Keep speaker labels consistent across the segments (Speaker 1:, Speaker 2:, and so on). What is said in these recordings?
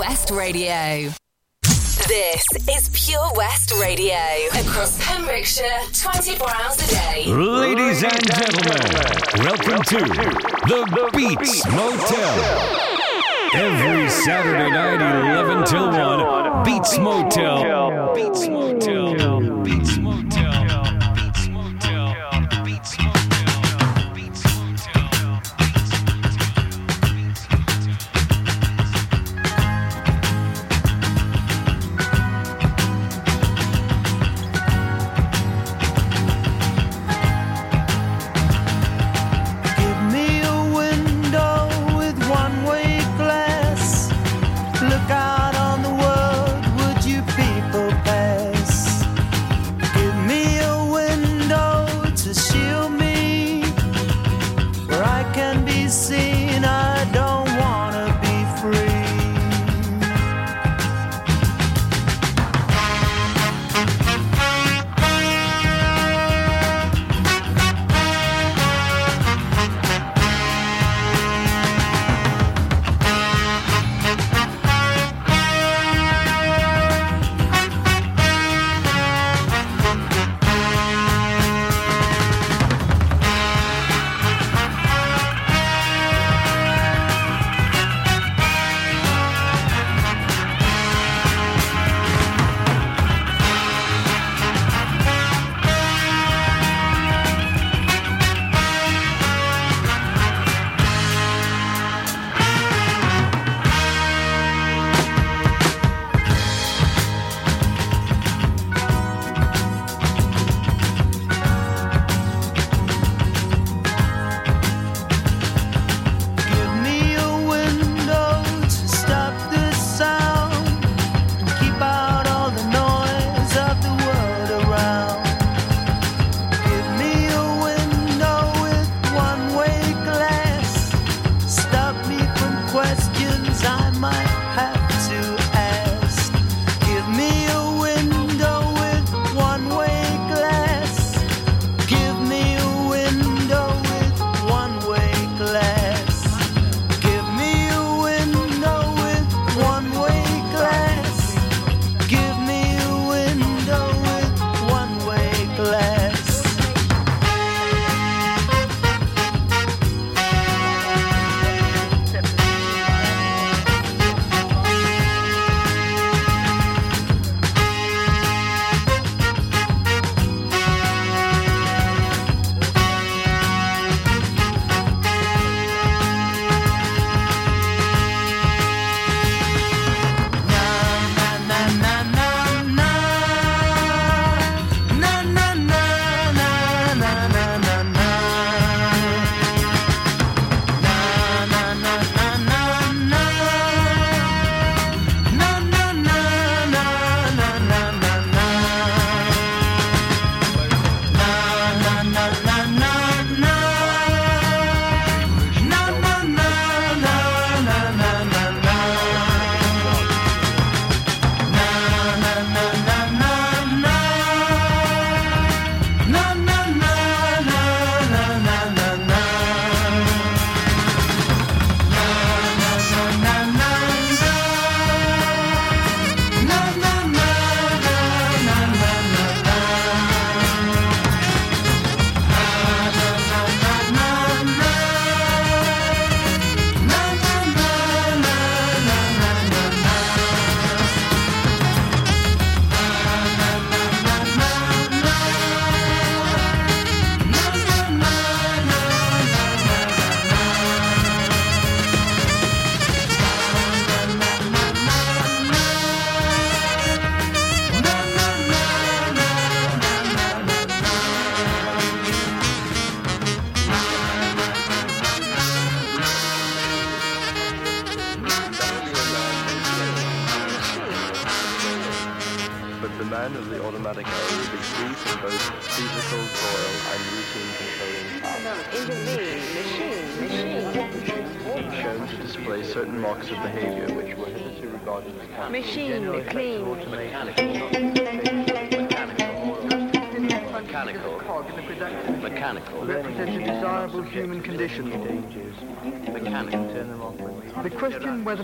Speaker 1: West Radio. This is Pure West Radio across Pembrokeshire, 24 hours a day.
Speaker 2: Ladies and gentlemen, welcome to the Beats Motel. Every Saturday night, 11 till 1, Beats Motel. Beats Motel.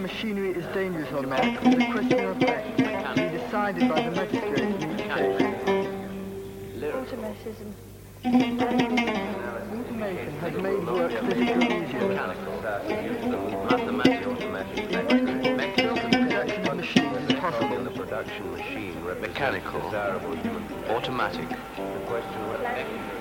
Speaker 3: The
Speaker 4: question whether machinery is dangerous or not is a question of fact to be decided by the magistrate in each case.
Speaker 5: Automatism.
Speaker 4: Information has made work physically easier. Production machines is possible.
Speaker 6: production machine, mechanical, automatic.
Speaker 5: Memory.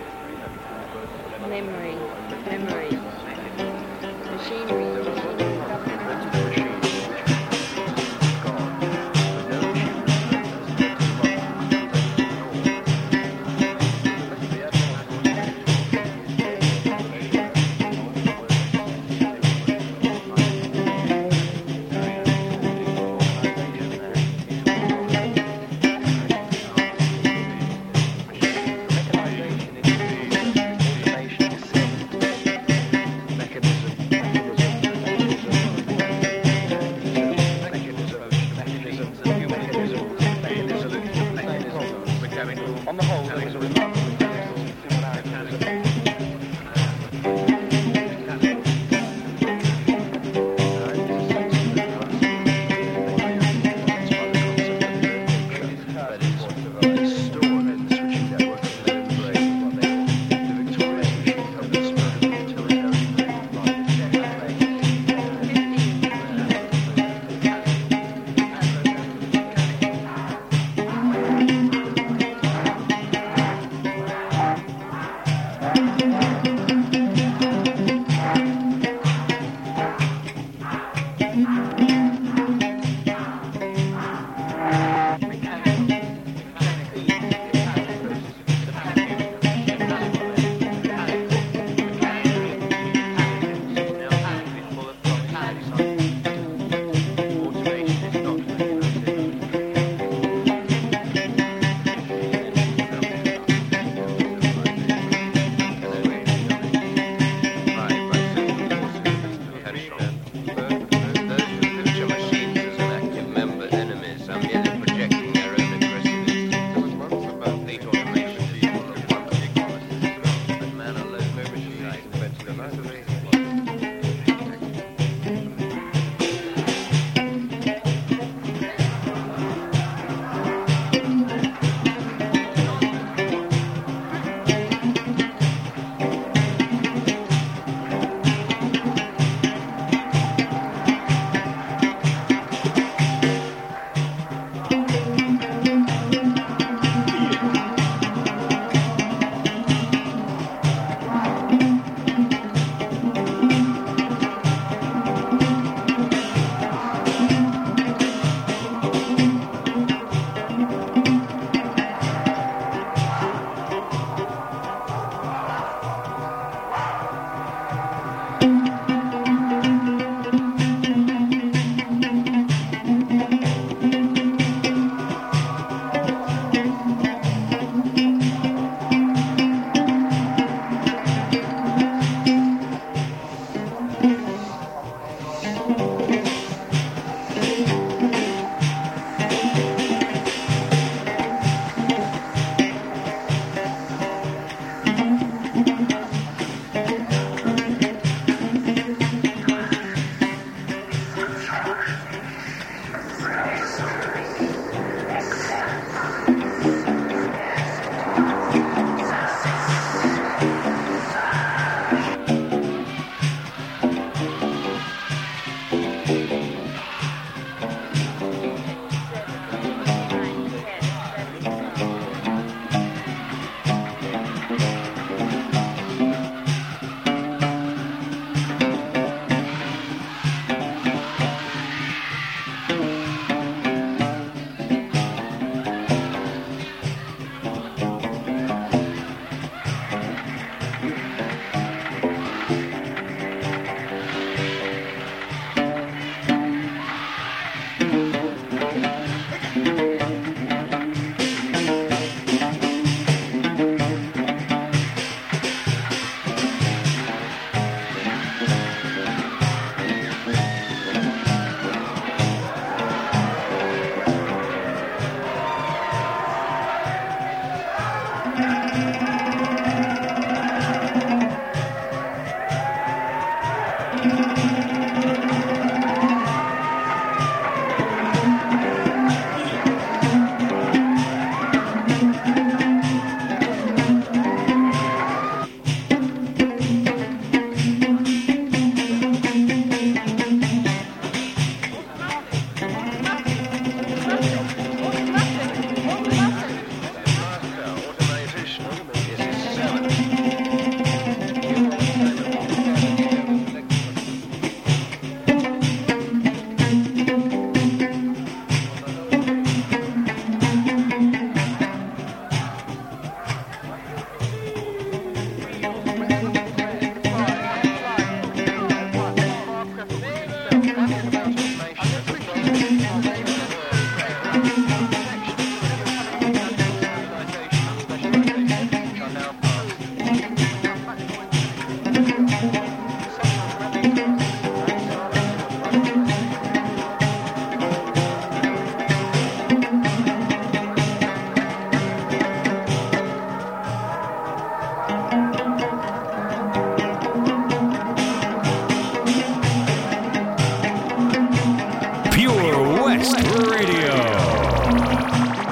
Speaker 7: West Radio.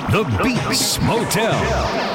Speaker 7: The Beats Motel.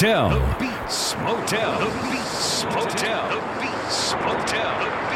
Speaker 7: Motel. The Beats Motel. The Beats Motel. The Beats Motel. The Beats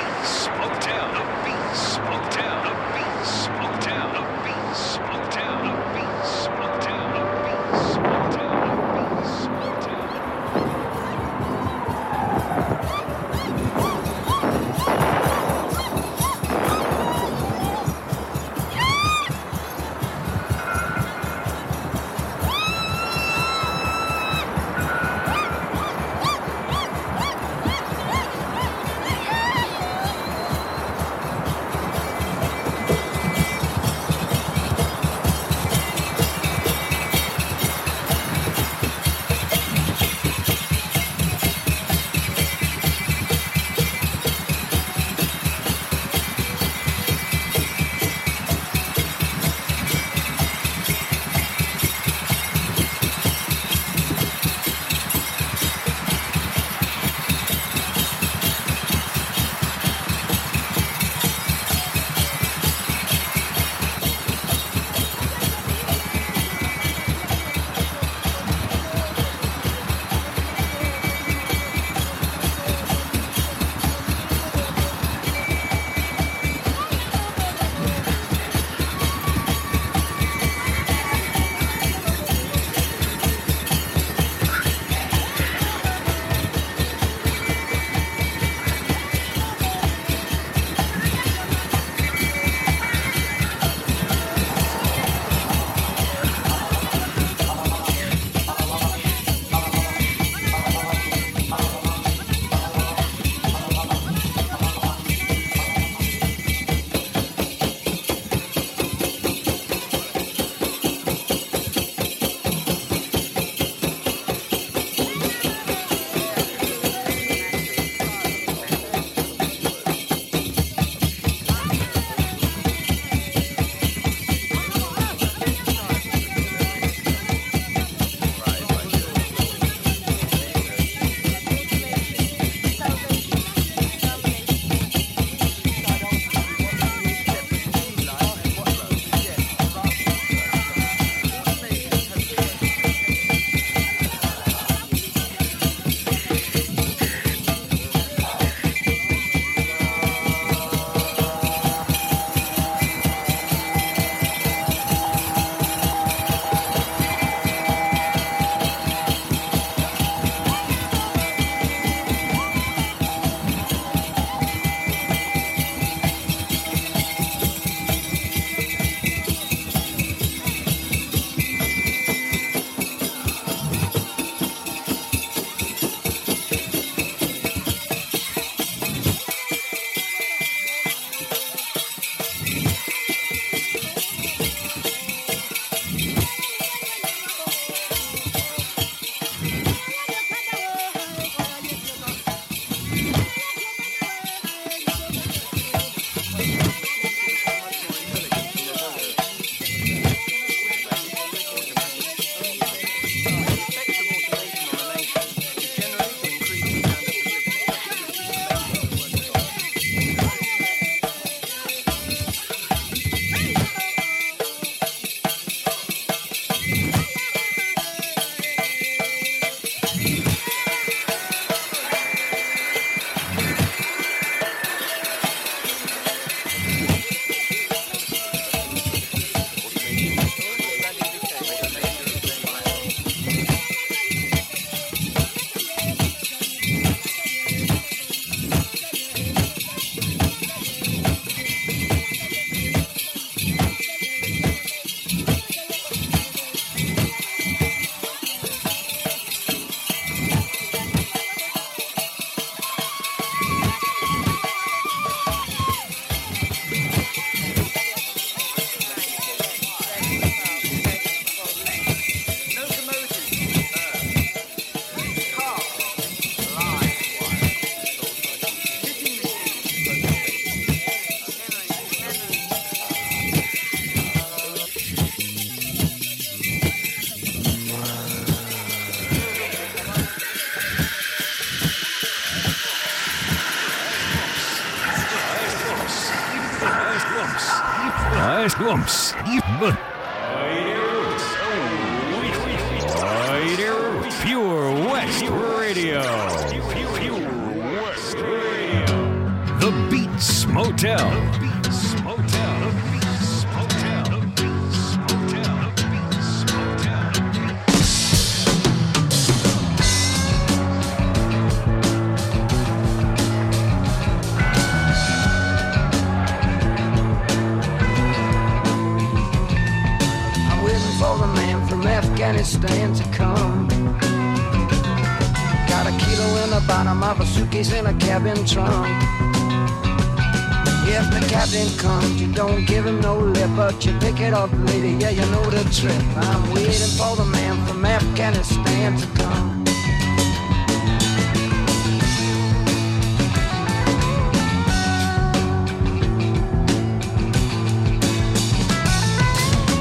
Speaker 8: up, lady, yeah, you know the trip. I'm waiting for the man from Afghanistan to come.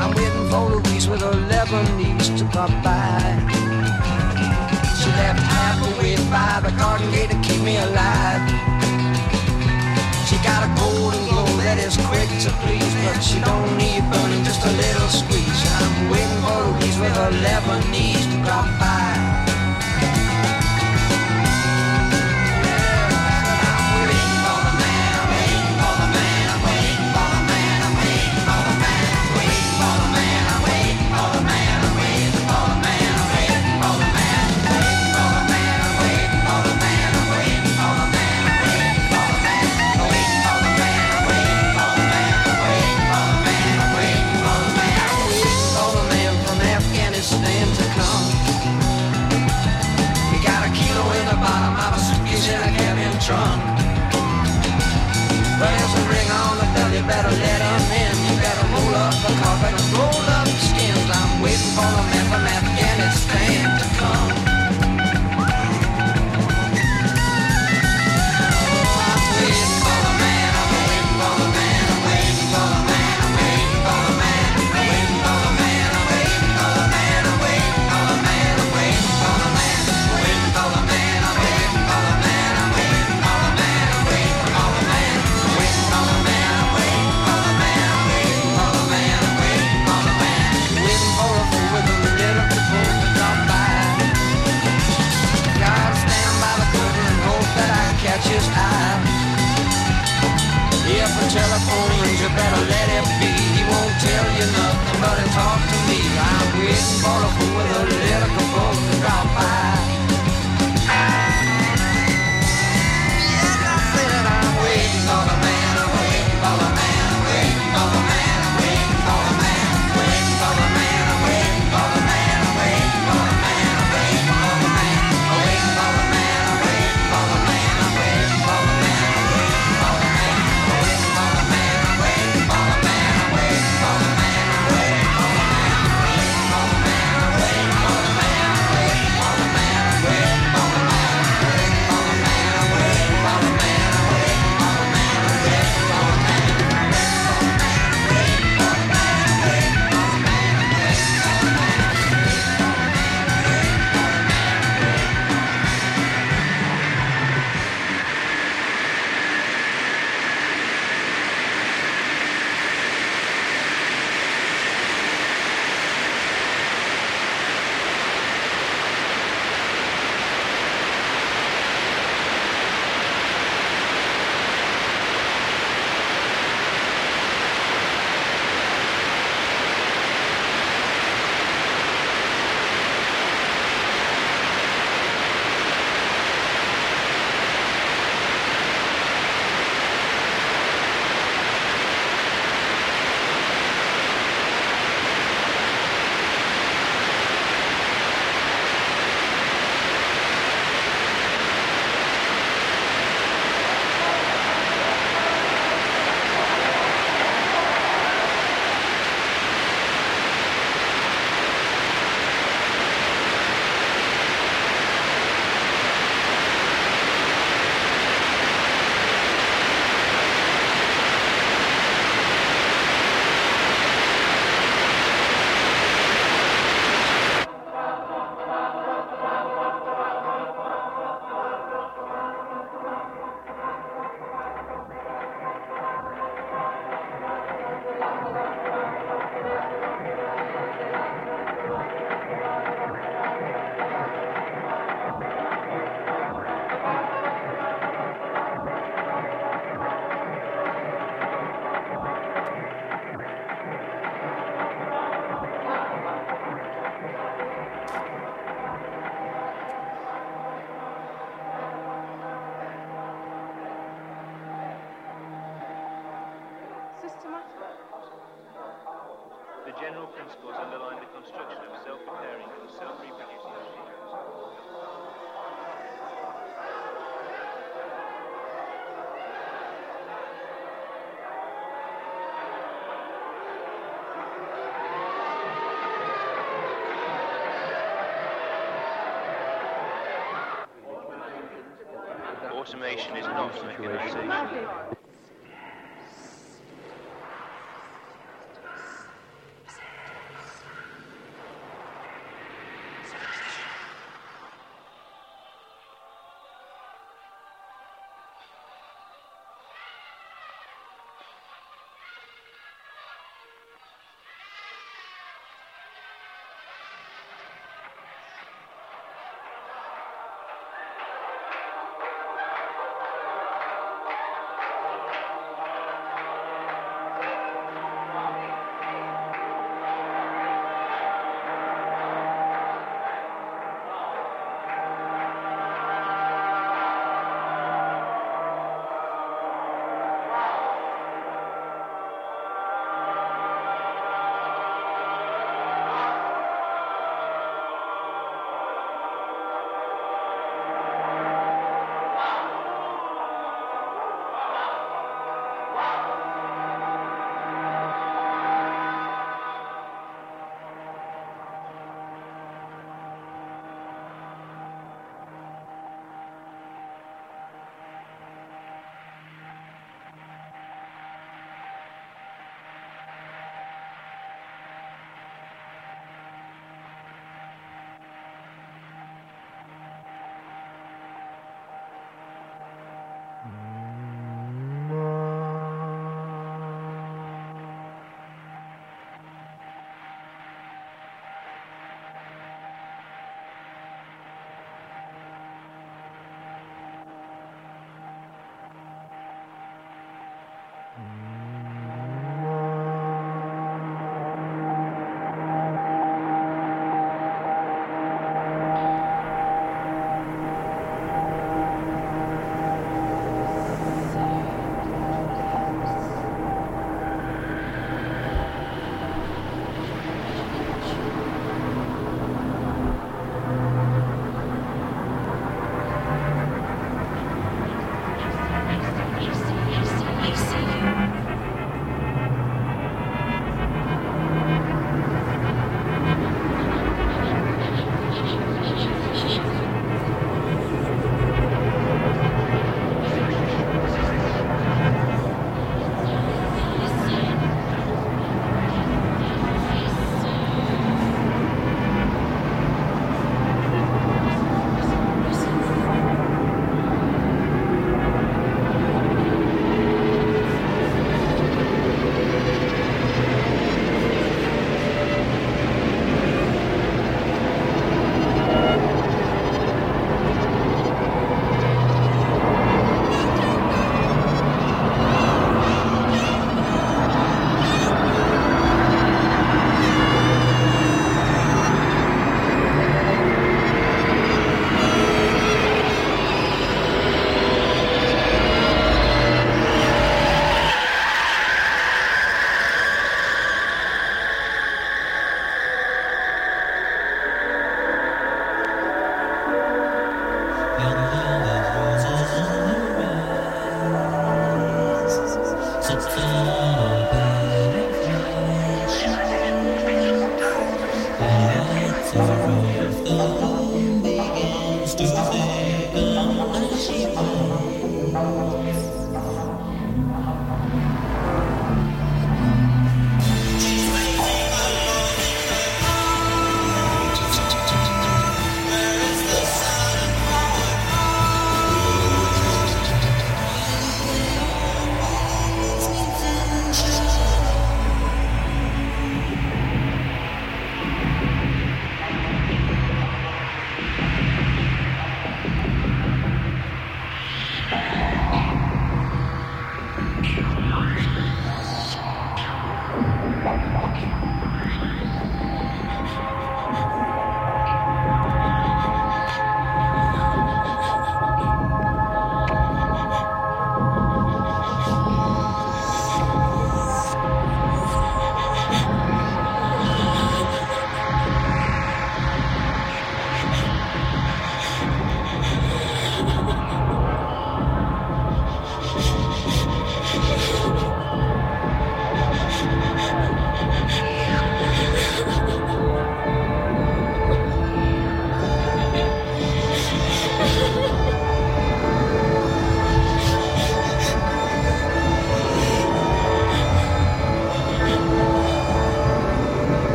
Speaker 8: I'm waiting for Louise with her Lebanese to pop by. She left halfway by the garden gate to keep me alive. She got a golden glow that is quick to please, but she don't need burning, just a little squeeze. I'm waiting for a with her lebanese to come by. better let righteous I. If a telephone rings, you better let it be. He won't tell you nothing, but he talk to me. I'm waiting for a fool with a little.
Speaker 6: Not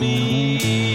Speaker 9: me.